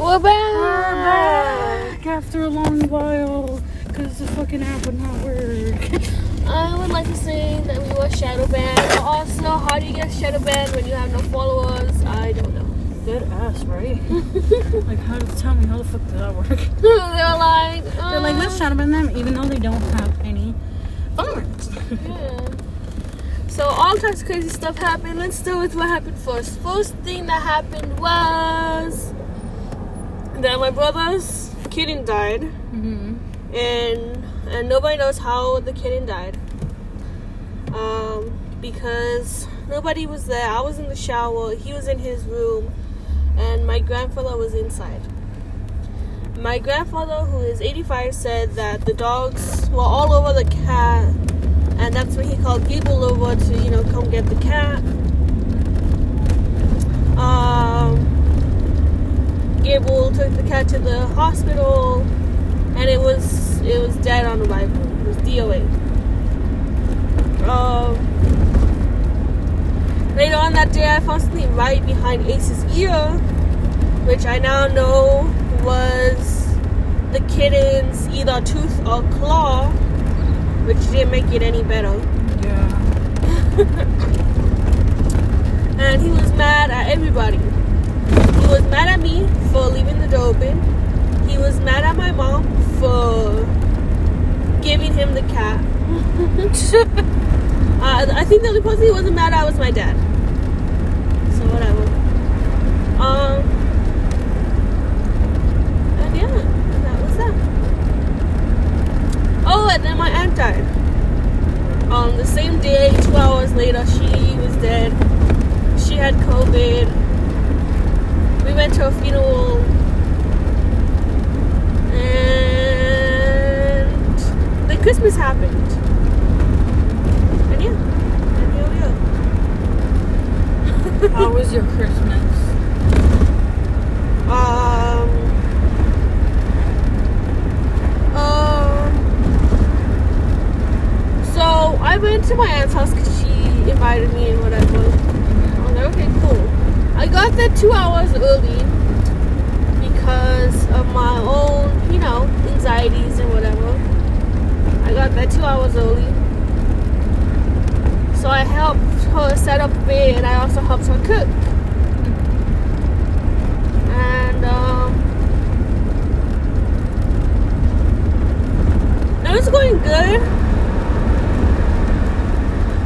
We're back. We're back after a long while because the fucking app would not work. I would like to say that we were shadow banned. Also, how do you get shadow banned when you have no followers? I don't know. Dead ass, right? like, how? Tell me, how the fuck did that work? They're like, uh, They're like, let's shadow ban them, even though they don't have any followers. Yeah. So all types of crazy stuff happened. Let's start with what happened first. First thing that happened was that my brother's kitten died, hmm and and nobody knows how the kitten died. Um, because nobody was there. I was in the shower. He was in his room, and my grandfather was inside. My grandfather, who is 85, said that the dogs were all over the cat, and that's when he called people over to, you know, come get the cat. Um, Gable took the cat to the hospital, and it was it was dead on arrival. It was DOA. Um, later on that day, I found something right behind Ace's ear, which I now know was the kitten's either tooth or claw, which didn't make it any better. Yeah. And he was mad at everybody. He was mad at me for leaving the door open. He was mad at my mom for giving him the cat. uh, I think the only person he wasn't mad at was my dad. So whatever. Um. And yeah, that was that. Oh, and then my aunt died. On the same day, two hours later, she was dead. She had COVID. We went to a funeral. And then Christmas happened. And yeah, and here we are. How was your Christmas? Um. Um. So I went to my aunt's house because she invited me and whatever. I was like, okay, cool. I got there two hours early because of my own, you know, anxieties and whatever. I got there two hours early. So I helped her set up bed and I also helped her cook. And um it was going good.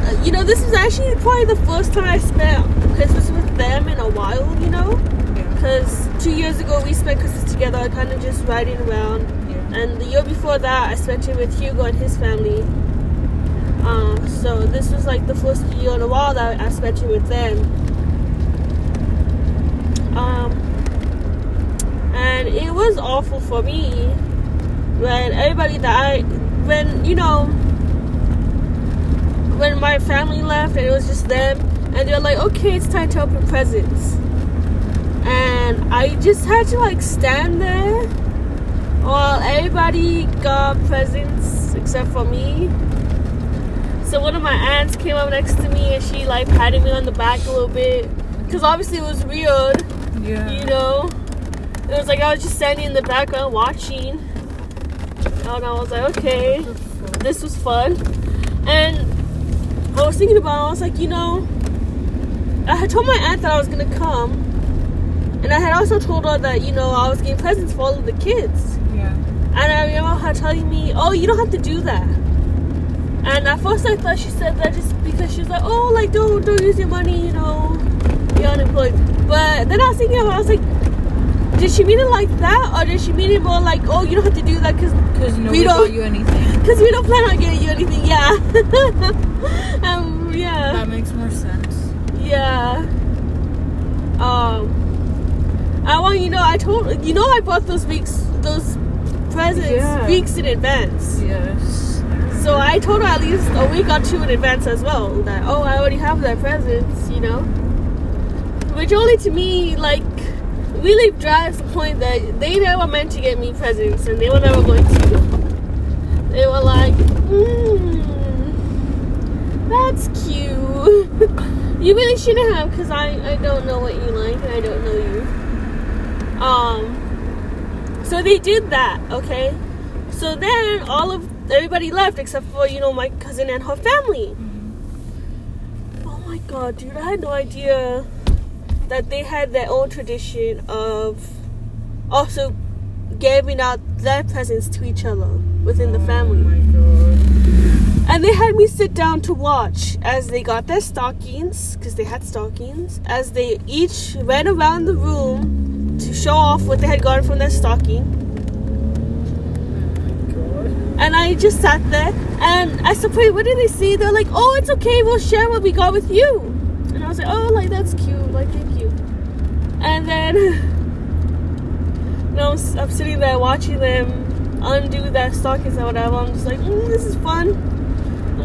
Uh, You know, this is actually probably the first time I spent Christmas with them in a while, you know? Yeah. Because two years ago we spent Christmas together, kind of just riding around. Yeah. And the year before that, I spent it with Hugo and his family. Um, so this was like the first year in a while that I spent it with them. Um, and it was awful for me when everybody that I, when you know, when my family left and it was just them, and they're like, okay, it's time to open presents, and I just had to like stand there while everybody got presents except for me. So one of my aunts came up next to me and she like patted me on the back a little bit, cause obviously it was weird Yeah. you know? It was like i was just standing in the background watching. And i was like okay this was fun. And i was thinking about it, i was like you know i had told my aunt that i was gonna come and i had also told her that you know i was getting presents for all of the kids Yeah. and i remember her telling me oh you don't have to do that and at first i thought she said that just because she was like oh like don't don't use your money you know you're unemployed but then i was thinking about i was like did she mean it like that or did she mean it more like oh you don't have to do that because Because nobody don't- bought you anything. because we don't plan on getting you anything yeah um yeah That makes more sense. Yeah. Um i want you know i told you know i bought those weeks those presents Yeah. weeks in advance. Yes. so i told her at least a week or two in advance as well that oh i already have their presents you know? Which only to me like really drives the point that they never meant to get me presents and they were never going to they were like mm, that's cute you really shouldn't have because I, I don't know what you like and i don't know you um So they did that, okay? So then all of everybody left except for, you know, my cousin and her family. Oh my god, dude, I had no idea that they had their own tradition of also giving out their presents to each other within the Oh family. my god. And they had me sit down to watch as they got their stockings, because they had stockings, as they each ran around the room to show off what they had gotten from their stocking. And I just sat there and I said, wait, what did they see? They're like, oh, it's okay, we'll share what we got with you. And I was like, oh, like, that's cute, like, thank you. And then, you know, I'm sitting there watching them undo their stockings or whatever. I'm just like, mm, this is fun.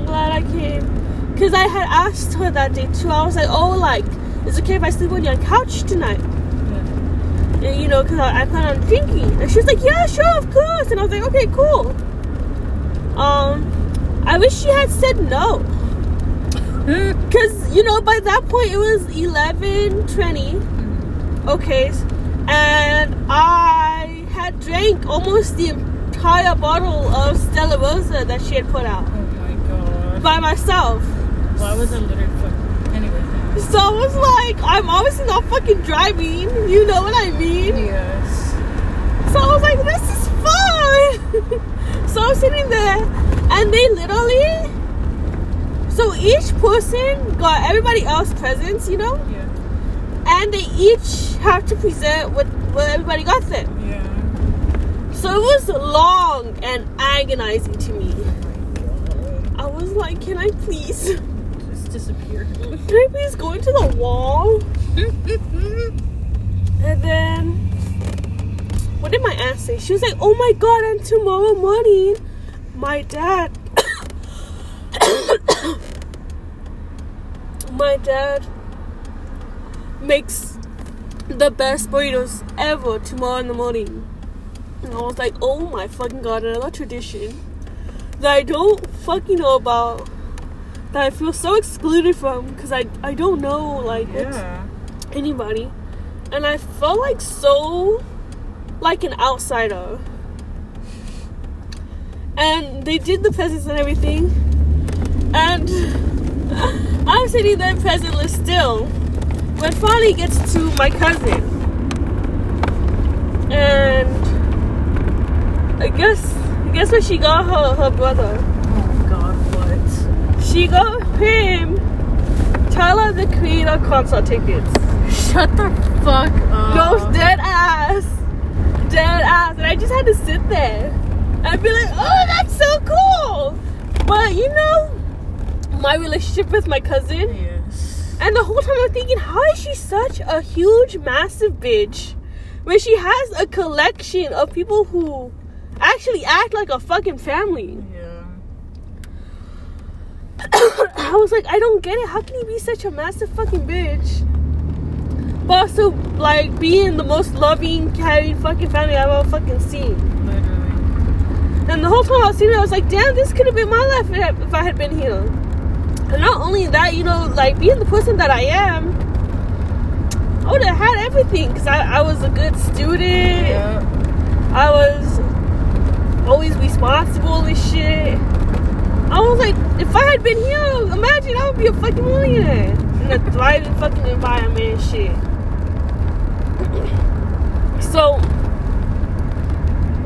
I'm glad I came. Because I had asked her that day too. I was like, oh, like, is it okay if I sleep on your couch tonight? Yeah. And, you know, because I, I plan on drinking. And she was like, yeah, sure, of course. And I was like, okay, cool. Um, I wish she had said no. Because, you know, by that point it was 11 20. Okay. And I had drank almost the entire bottle of Stella Rosa that she had put out. By myself. Well, I was a little fuck. Anyway. So I was like, I'm obviously not fucking driving. You know what I mean? Yes. So I was like, this is fun. so I'm sitting there, and they literally. So each person got everybody else presents, you know, Yeah. and they each have to present what, what everybody got them. Yeah. So it was long and agonizing to me. Was like, can I please. Just disappear? can I please go into the wall? And then, what did my aunt say? She was like, "Oh my god!" And tomorrow morning, my dad, my dad makes the best burritos ever tomorrow in the morning. And I was like, "Oh my fucking god!" Another tradition that I don't fucking know about. That I feel so excluded from because I I don't know like Yeah. anybody. And I felt like so like an outsider. And they did the presents and everything. And I'm sitting there presentless still. When finally gets to my cousin. And I guess guess what she got her her brother. Oh god, what? She got him Tyler the Creator concert tickets. Shut the fuck up. Goes dead ass. Dead ass. And I just had to sit there and be like, oh, that's so cool. But you know, my relationship with my cousin, Yes. and the whole time I'm thinking, how is she such a huge, massive bitch when she has a collection of people who actually act like a fucking family? Yeah. I was like, I don't get it. How can you be such a massive fucking bitch? But also, like, being the most loving, caring fucking family I've ever fucking seen. Literally. And the whole time I was sitting there, I was like, damn, this could have been my life if I- if I had been here. And not only that, you know, like, being the person that I am, I would have had everything because I, I was a good student. Yeah. I was always responsible and shit. I was like, if I had been here, imagine I would be a fucking millionaire in a thriving fucking environment shit. So,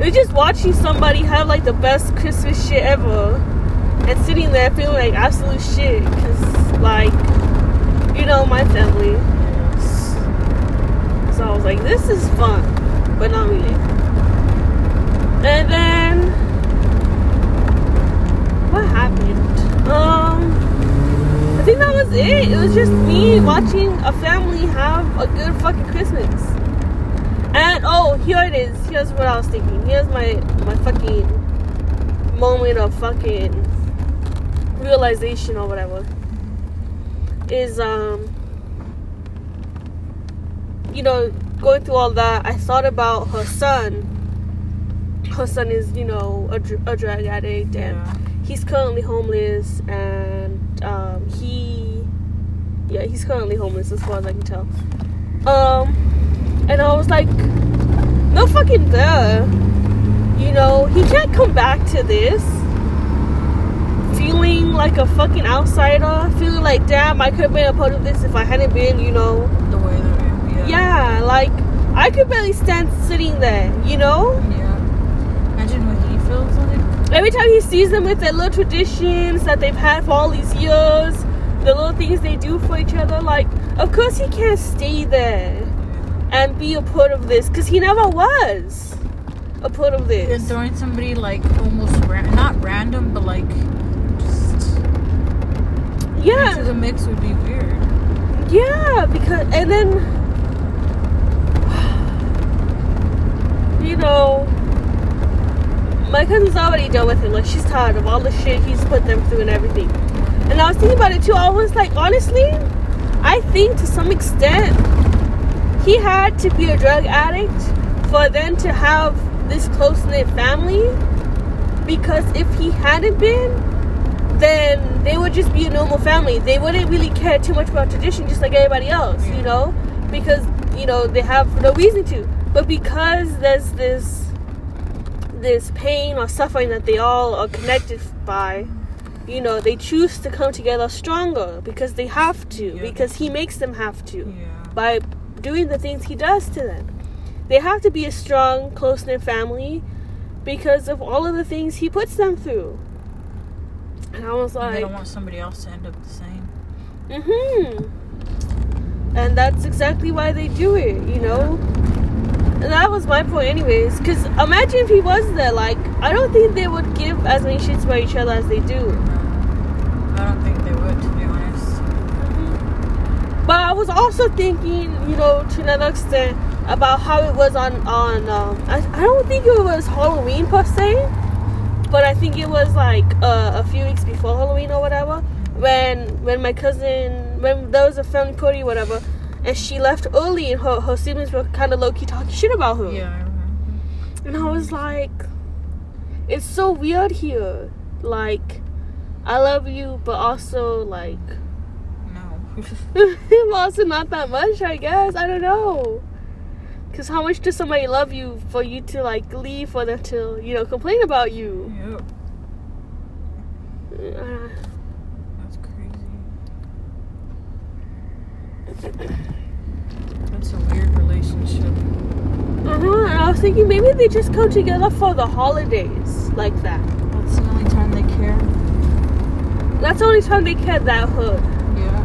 it was just watching somebody have like the best Christmas shit ever and sitting there feeling like absolute shit because, like, you know, my family. So I was like, this is fun, but not really. And then what happened? Um I think that was it. It was just me watching a family have a good fucking Christmas. And oh, here it is. Here's what I was thinking. Here's my my fucking moment of fucking realization or whatever. Is um you know, going through all that, I thought about her son. Her son is, you know, a, a drug addict, and Yeah. He's currently homeless, and um, he, yeah, he's currently homeless as far as I can tell. Um, and I was like, No fucking duh. You know, he can't come back to this feeling like a fucking outsider, feeling like, damn, I could have been a part of this if I hadn't been, you know. The way that Yeah, like, I could barely stand sitting there, you know? Yeah. Imagine what he feels like. Every time he sees them with their little traditions that they've had for all these years, the little things they do for each other, like, of course he can't stay there and be a part of this because he never was a part of this. And throwing somebody like almost ran- not random, but like just into Yeah, the mix would be weird. yeah, because and then you know my cousin's already done with him. Like she's tired of all the shit he's put them through and everything. And I was thinking about it too. I was like, honestly, I think to some extent he had to be a drug addict for them to have this close knit family. Because if he hadn't been, then they would just be a normal family. They wouldn't really care too much about tradition, just like everybody else, you know, because you know they have no reason to. But because there's this this pain or suffering that they all are connected by, you know, they choose to come together stronger because they have to, Yeah. because he makes them have to Yeah. by doing the things he does to them. They have to be a strong, close knit family because of all of the things he puts them through. And I was And they don't want somebody else to end up the same. mm-hmm. And that's exactly why they do it, you know? That was my point, anyways. Because imagine if he was there, like, I don't think they would give as many shits about each other as they do. No. I don't think they would, to be honest. But I was also thinking, you know, to another extent, about how it was on on. Um, I, I don't think it was Halloween per se, but I think it was like uh, a few weeks before Halloween or whatever. When when my cousin when there was a family party or whatever, and she left early, and her her siblings were kind of low key talking shit about her. Yeah, I remember. And I was like, it's so weird here. Like, I love you, but also like. No. also not that much, I guess. I don't know. Cause how much does somebody love you for you to like leave for them to, you know, complain about you? Yep. Uh, That's crazy. That's a weird relationship. uh-huh. And I was thinking maybe they just come together for the holidays like that. That's the only time they care. That's the only time they care that hood. Yeah.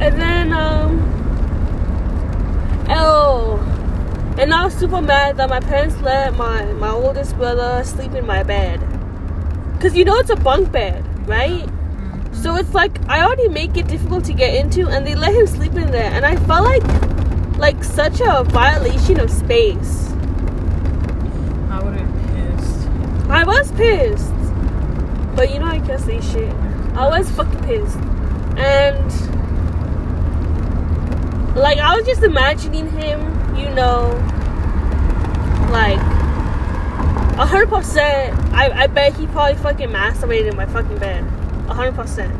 And then um Oh and I was super mad that my parents let my, my oldest brother sleep in my bed. Cause you know it's a bunk bed, right? So it's like I already make it difficult to get into, and they let him sleep in there, and I felt like like such a violation of space. I would have pissed. I was pissed, but you know I can't say shit. I was fucking pissed, and like I was just imagining him, you know, like a hundred percent. I I bet he probably fucking masturbated in my fucking bed, a hundred percent.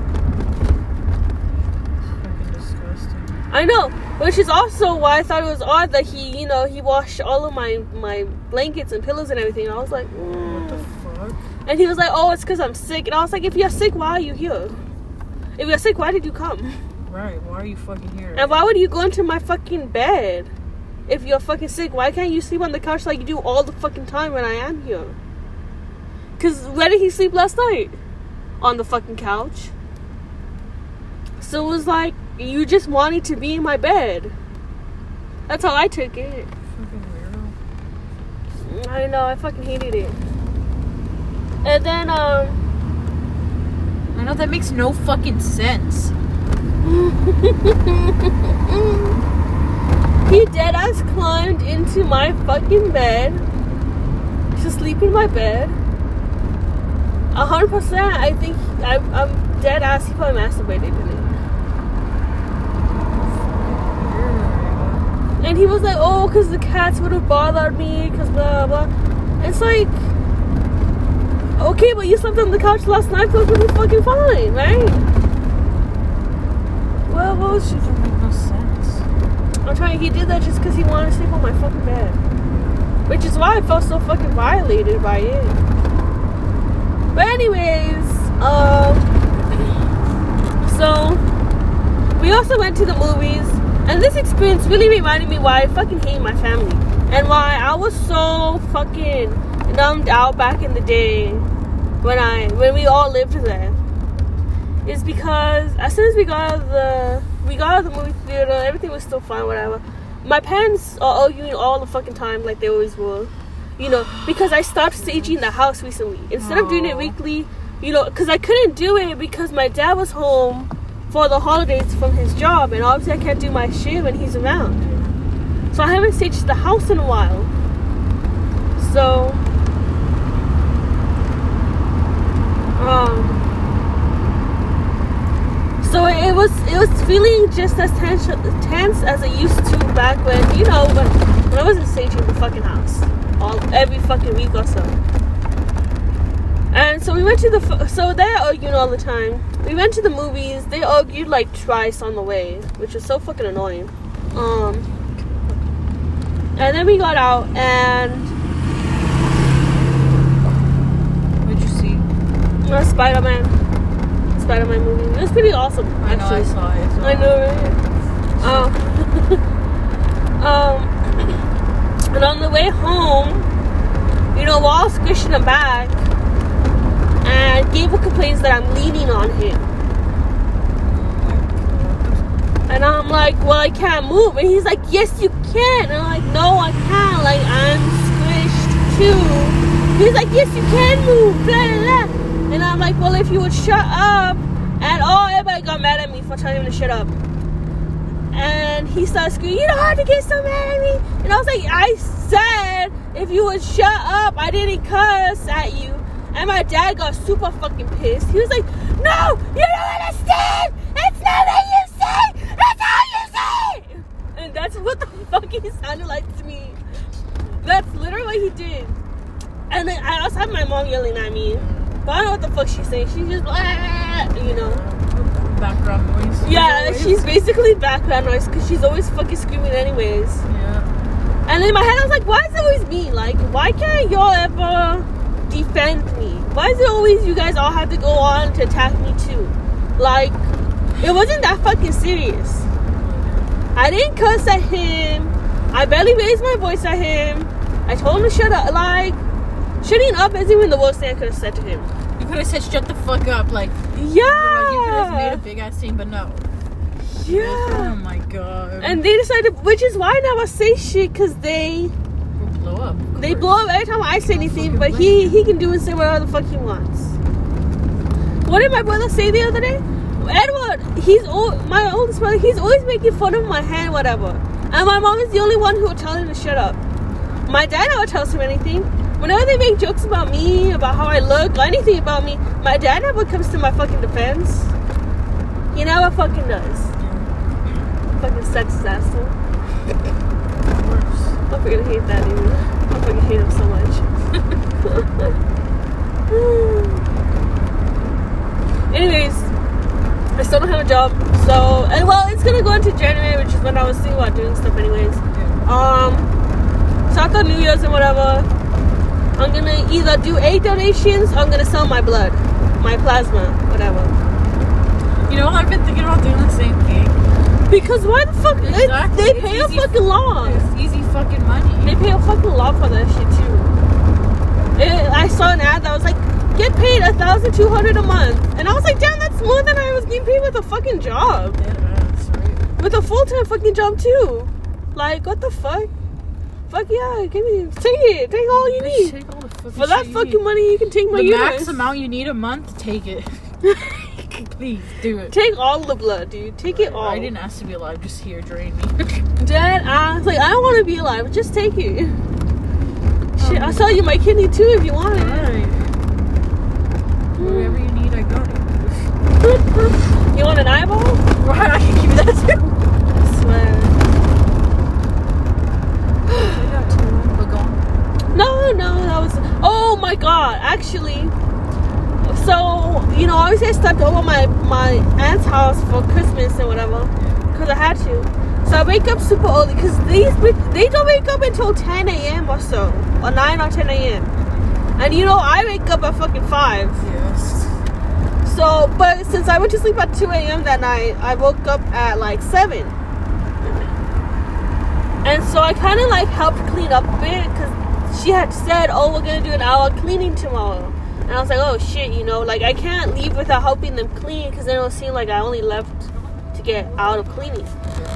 I know, which is also why I thought it was odd that he, you know, he washed all of my my blankets and pillows and everything. I was like, What the mm. fuck? and he was like, "Oh, it's because I'm sick." And I was like, "If you're sick, why are you here? If you're sick, why did you come? Right, why are you fucking here? And why would you go into my fucking bed? If you're fucking sick, why can't you sleep on the couch like you do all the fucking time when I am here? Cause where did he sleep last night? On the fucking couch. So it was like you just wanted to be in my bed. That's how I took it. Fucking weirdo. I know, I fucking hated it. And then um I know that makes no fucking sense. he dead ass climbed into my fucking bed to sleep in my bed. A hundred percent, I think I, I'm dead ass. He probably masturbated in it. And he was like, "Oh, because the cats would have bothered me, because blah blah." It's like, okay, but you slept on the couch last night, so it was fucking fine, right? Well, what was she? Doesn't make no sense. I'm trying. He did that just because he wanted to sleep on my fucking bed, which is why I felt so fucking violated by it. But anyways, um, so we also went to the movies, and this experience really reminded me why I fucking hate my family and why I was so fucking numbed out back in the day when I when we all lived there. Is because as soon as we got out of the we got out of the movie theater, everything was still fine, whatever. My parents are arguing all the fucking time like they always will. You know, because I stopped staging the house recently. Instead of doing it weekly, you know, because I couldn't do it because my dad was home for the holidays from his job, and obviously I can't do my shit when he's around. So I haven't staged the house in a while. So, um, so it was it was feeling just as tense, tense as it used to back when you know when, when I wasn't staging the fucking house all every fucking week or so. And so we went to the so they're arguing all the time. We went to the movies. They argued like twice on the way, which was so fucking annoying. Um, and then we got out and What'd you see? uh, Spider Man, Spider Man movie. It was pretty awesome. I know I saw it. I know, right? Um, um, and on the way home, you know, while squishing him back, and Gable complains that I'm leaning on him. And I'm like, well, I can't move. And he's like, yes, you can. And I'm like, no, I can't. Like, I'm squished too. He's like, yes, you can move. Blah, blah, blah. And I'm like, well, if you would shut up. And oh, everybody got mad at me for telling him to shut up. And he started screaming, you don't have to get so mad at me. And I was like, I said, if you would shut up, I didn't cuss at you. And my dad got super fucking pissed. He was like, no, you don't understand. It's not what you say. That's how you say. And that's what the fuck he sounded like to me. That's literally what he did. And then I also have my mom yelling at me. But I don't know what the fuck she's saying. She's just blah, you know. Background noise. Yeah, Always. she's basically background noise because she's always fucking screaming anyways. Yeah. And in my head, I was like, why is it always me? Like, why can't y'all ever defend me? Why is it always you guys all have to go on to attack me too? Like, it wasn't that fucking serious. I didn't cuss at him. I barely raised my voice at him. I told him to shut up. Like, shutting up isn't even the worst thing I could have said to him. Could have said shut the fuck up. Like, Yeah. you could have made a big ass scene, but no. yeah. Oh my god. And they decided, which is why I never say shit, because they We'll blow up. they blow up every time I say anything. But he he can do and say whatever the fuck he wants. What did my brother say the other day? Edward, he's old, my oldest brother. He's always making fun of my hand, whatever. And my mom is the only one who will tell him to shut up. My dad never tells him anything. Whenever they make jokes about me, about how I look, or anything about me, my dad never comes to my fucking defense. He never fucking does. Fucking sexist asshole. Of course. I fucking hate that dude. I fucking hate him so much. Anyways, I still don't have a job. So, and well, it's gonna go into January, which is when I was thinking about doing stuff, anyways. Um, so after New Year's and whatever, I'm gonna either do eight donations or I'm gonna sell my blood, my plasma, whatever. You know, I've been thinking about doing the same thing. Because why the fuck? Exactly. they It's pay a fucking lot. It's easy fucking money. They pay a fucking lot for that shit too. It, I saw an ad that was like, get paid a thousand two hundred a month, and I was like, damn, that's more than I was getting paid with a fucking job, Yeah, that's right. with a full time fucking job too. Like, what the fuck? Fuck yeah, give me, take it, take all you Bitch, need. take all the fucking For that shit fucking need. money, you can take my the uterus. max amount you need a month, take it. Please do it. Take all the blood, dude. Take it all. I didn't ask to be alive. Just here, drain me. Dad asked, like, I don't want to be alive. Just take it. Shit, Um, I'll sell you my kidney too if you want it. Alright. Whatever you need, I got it. You want an eyeball? Right, I can give you that too. I swear. I got two. But go on. No, that was. Oh my god! Actually, so you know, obviously I stepped over my my aunt's house for Christmas and whatever, because I had to. So I wake up super early because these they don't wake up until 10 a.m. or so, or 9 or 10 a.m. And you know I wake up at fucking five. Yes. So, but since I went to sleep at 2 a.m. that night, I woke up at like 7. And so I kind of like helped clean up a bit because she had said, oh, we're going to do an hour cleaning tomorrow. And I was like, oh shit, you know, like I can't leave without helping them clean because then it'll seem like I only left to get out of cleaning.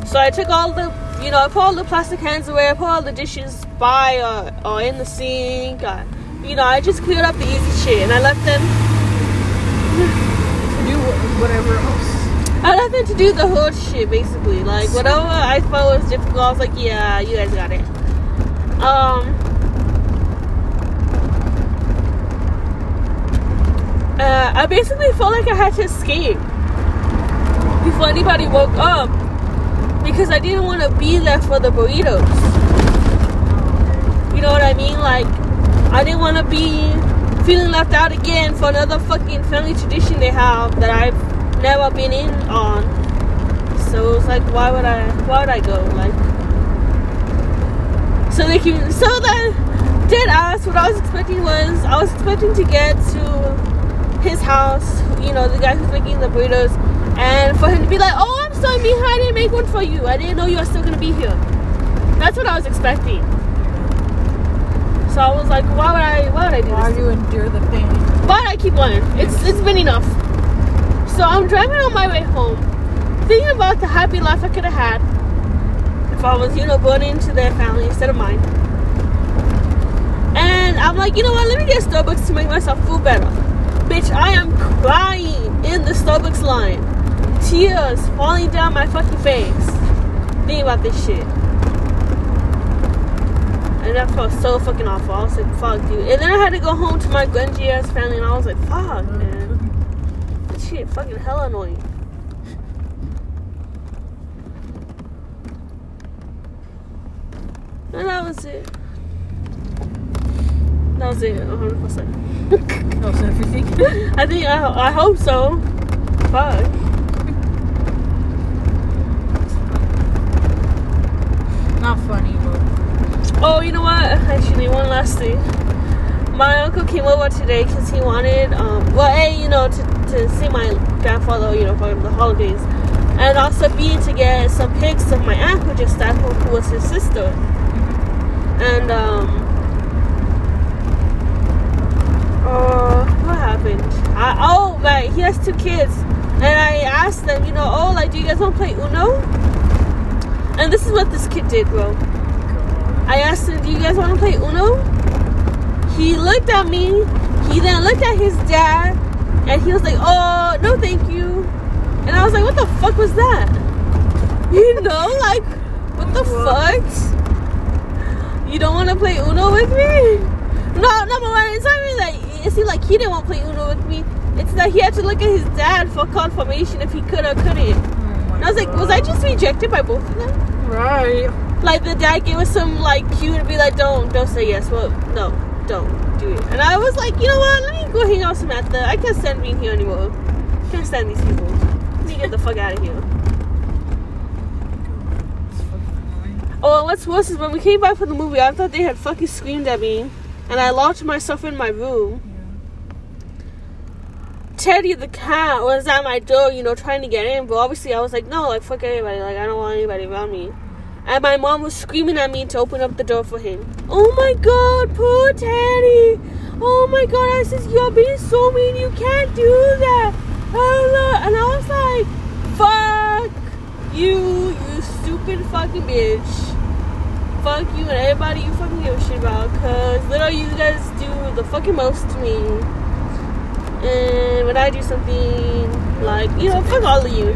So I took all the, you know, I put all the plastic hands away, I put all the dishes by or, or in the sink. I, you know, I just cleared up the easy shit and I left them To do whatever else. I left them to do the whole shit basically. Like whatever I felt was difficult, I was like, yeah, you guys got it. Um. Uh, I basically felt like I had to escape before anybody woke up because I didn't want to be there for the burritos. You know what I mean? Like, I didn't want to be feeling left out again for another fucking family tradition they have that I've never been in on. So it's like, why would I? Why would I go? Like, so they can. So then, dead ass. What I was expecting was I was expecting to get to his house. You know, the guy who's making the burritos, and for him to be like, "Oh, I'm sorry, Mija, I didn't make one for you. I didn't know you were still gonna be here." That's what I was expecting. So I was like, why would I? Why would I do Why this? do you endure the pain? But I keep going. It's it's been enough. So I'm driving on my way home, thinking about the happy life I could have had if I was, you know, born into their family instead of mine. And I'm like, you know what? Let me get Starbucks to make myself feel better. Bitch, I am crying in the Starbucks line, tears falling down my fucking face, Think about this shit. And that felt so fucking awful. I was like, fuck, dude. And then I had to go home to my grungy ass family, and I was like, fuck, mm. man. This shit fucking hell annoying. And that was it. That was it, 100%. That was everything. I think, I, I hope so. Fuck. Not funny, but Oh, you know what? Actually, one last thing. My uncle came over today because he wanted, um, well, A, you know, to, to see my grandfather, you know, for the holidays. And also B, to get some pics of my aunt who just died, who, who was his sister. And, um, uh, what happened? I, oh, right, he has two kids. And I asked them, you know, oh, like, do you guys want to play Uno? And this is what this kid did, bro. I asked him, Do you guys want to play Uno? He looked at me. He then looked at his dad. And he was like, Oh, no, thank you. And I was like, What the fuck was that? You know, like, what the fuck? You don't want to play Uno with me? No, number one, it's not even like, seemed like he didn't want to play Uno with me. It's that he had to look at his dad for confirmation if he could or couldn't. Oh and I was like, Was I just rejected by both of them? right. like the dad gave us some like cue to be like, don't don't say yes. Well, no, don't do it. And I was like, you know what? Let me go hang out with Samantha. I can't stand being here anymore. I Can't stand these people. Let me get the fuck out of here. It's fucking annoying. Oh, what's worse is when we came back from the movie, I thought they had fucking screamed at me, and I locked myself in my room. Teddy the cat was at my door, you know, trying to get in, but obviously I was like, no, like fuck everybody, like I don't want anybody around me. And my mom was screaming at me to open up the door for him. Oh my god, poor Teddy! Oh my god, I says you're being so mean, you can't do that. And uh, I was like, fuck you, you stupid fucking bitch fuck you and everybody you fucking give a shit about because literally you guys do the fucking most to me and when I do something like you know fuck all of you.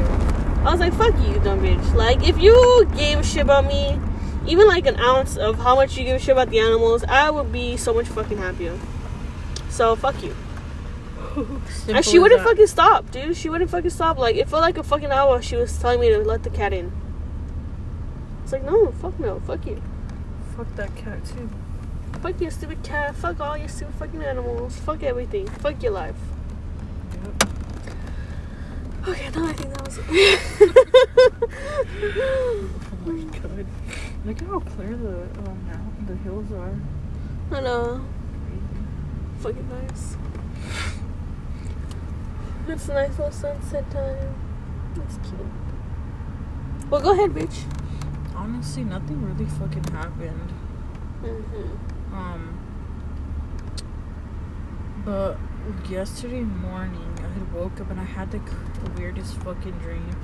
I was like fuck you dumb bitch. Like if you gave a shit about me even like an ounce of how much you give a shit about the animals I would be so much fucking happier. So fuck you. Simple and she wouldn't that. fucking stop dude. She wouldn't fucking stop. Like it felt like a fucking hour she was telling me to let the cat in. It's like no fuck no. Fuck you. Fuck that cat too. Fuck your stupid cat. Fuck all your stupid fucking animals. Fuck everything. Fuck your life. Okay, now I think that was it. oh my god. Look at how clear the um, the hills are. I know. Fucking nice. It's a nice little sunset time. It's cute. Well, go ahead, bitch. Honestly, nothing really fucking happened. Mm-hmm. Um, but yesterday morning, I had woke up and I had the weirdest fucking dream.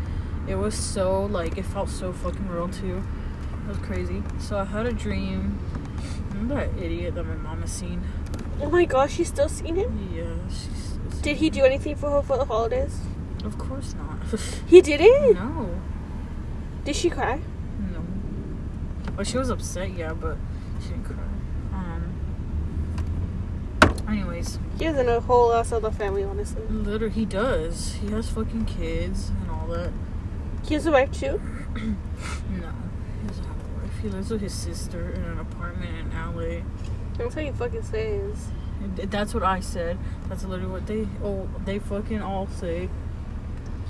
It was so like it felt so fucking real too. It was crazy. So I had a dream. Remember that idiot that my mom has seen? Oh my gosh, she's still seen him? Yeah, she's. Did he do anything for her for the holidays? Of course not. He didn't? no, Did she cry? no. Well, she was upset, yeah, but she didn't cry. Anyways, He has a whole ass other family, honestly. literally, he does. He has fucking kids and all that. He has a wife too? No, he doesn't have a wife. He lives with his sister in an apartment in LA. That's what he fucking says. That's what I said. That's literally what they oh they fucking all say.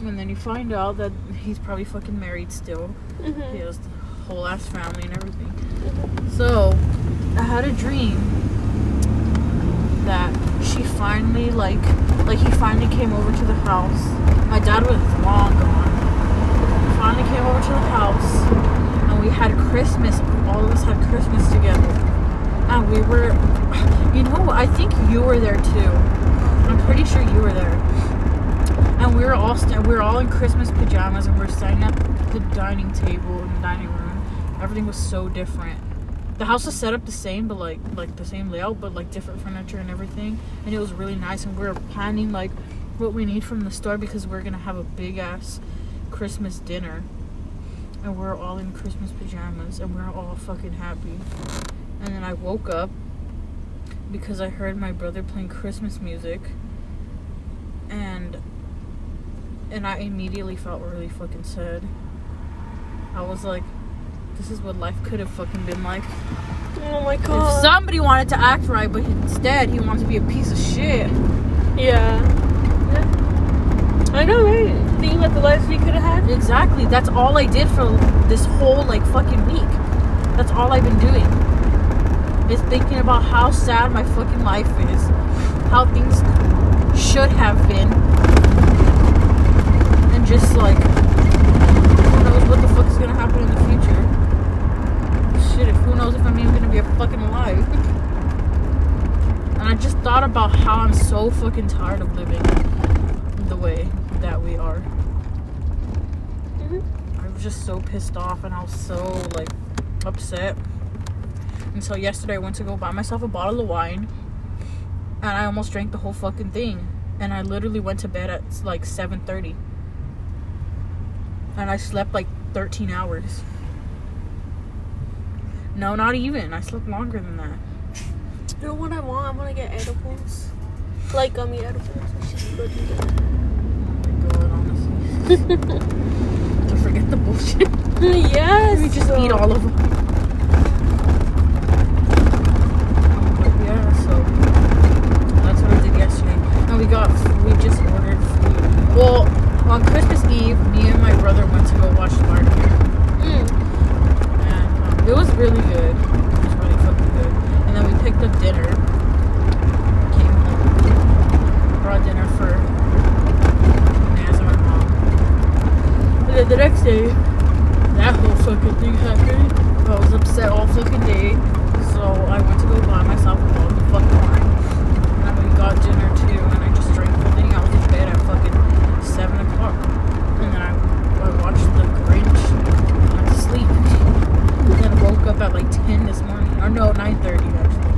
And then you find out that he's probably fucking married still. Mm-hmm. He has the whole ass family and everything. So I had a dream that she finally like like he finally came over to the house. My dad was long gone. He finally came over to the house and we had Christmas. All of us had Christmas together. And we were you know, I think you were there too. I'm pretty sure you were there. And we were all sta- we were all in Christmas pajamas and we are standing at the dining table in the dining room. Everything was so different. The house was set up the same, but like like the same layout, but like different furniture and everything. And it was really nice. And we were planning like what we need from the store because we're gonna have a big ass Christmas dinner. And we're all in Christmas pajamas and we're all fucking happy. And then I woke up because I heard my brother playing Christmas music. And and I immediately felt really fucking sad. I was like, this is what life could have fucking been like. Oh my If god. somebody wanted to act right, but instead he wanted to be a piece of shit. yeah. yeah. I know, right? Think about the lives we could have had. Exactly. That's all I did for this whole like fucking week. That's all I've been doing. Is thinking about how sad my fucking life is. How things should have been. And just like who knows what the fuck is gonna happen in the future. Shit, if who knows if I'm even gonna be a fucking alive. And I just thought about how I'm so fucking tired of living the way that we are. Mhm. I was just so pissed off and I was so like upset. And so yesterday I went to go buy myself a bottle of wine and I almost drank the whole fucking thing. And I literally went to bed at like 7:30. And I slept like 13 hours. No, not even. I slept longer than that. You know what I want? I want to get edibles. Like gummy edibles. We should go do that. Oh my god, honestly. to forget the bullshit. yes. We just eat all of them. But yeah, so that's what I did yesterday. And we got, we just ordered food. Well, on Christmas Eve, me and my brother went to go watch Martin. It was really good. It was really fucking good. And then we picked up dinner. Came home. Brought dinner for Naz and my mom. And then the next day, that whole fucking thing happened. I was upset all fucking day. So I went to go buy myself a bottle of fucking wine. And then we got dinner too. And I just drank the thing. I was in bed at fucking 7 o'clock. And then I, I watched The Grinch. And went to sleep. And then woke up at like 10 this morning. Or no, 9.30 actually.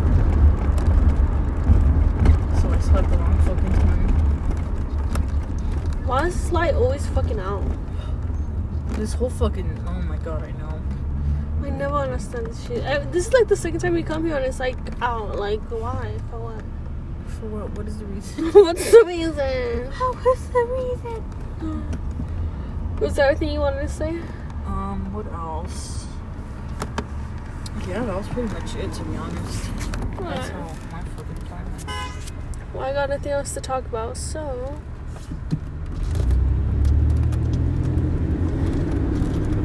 So I slept a long fucking time. Why is this light always fucking out? This whole fucking, oh my god, I know. I never understand this shit. I, this is like the second time we come here and it's like out. Like, why? For what? For what? What is the reason? What's the reason? What's the reason? Was there anything you wanted to say? Um, what else? Yeah, that was pretty much it to be honest. That's all my fucking went. Well, I got nothing else to talk about, so.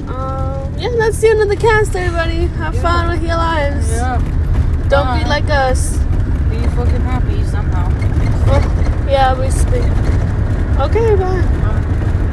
Um, yeah, that's the end of the cast, everybody. Have fun with your lives. Yeah. Don't be like us. Be fucking happy somehow. Well, yeah, we speak. Okay, bye.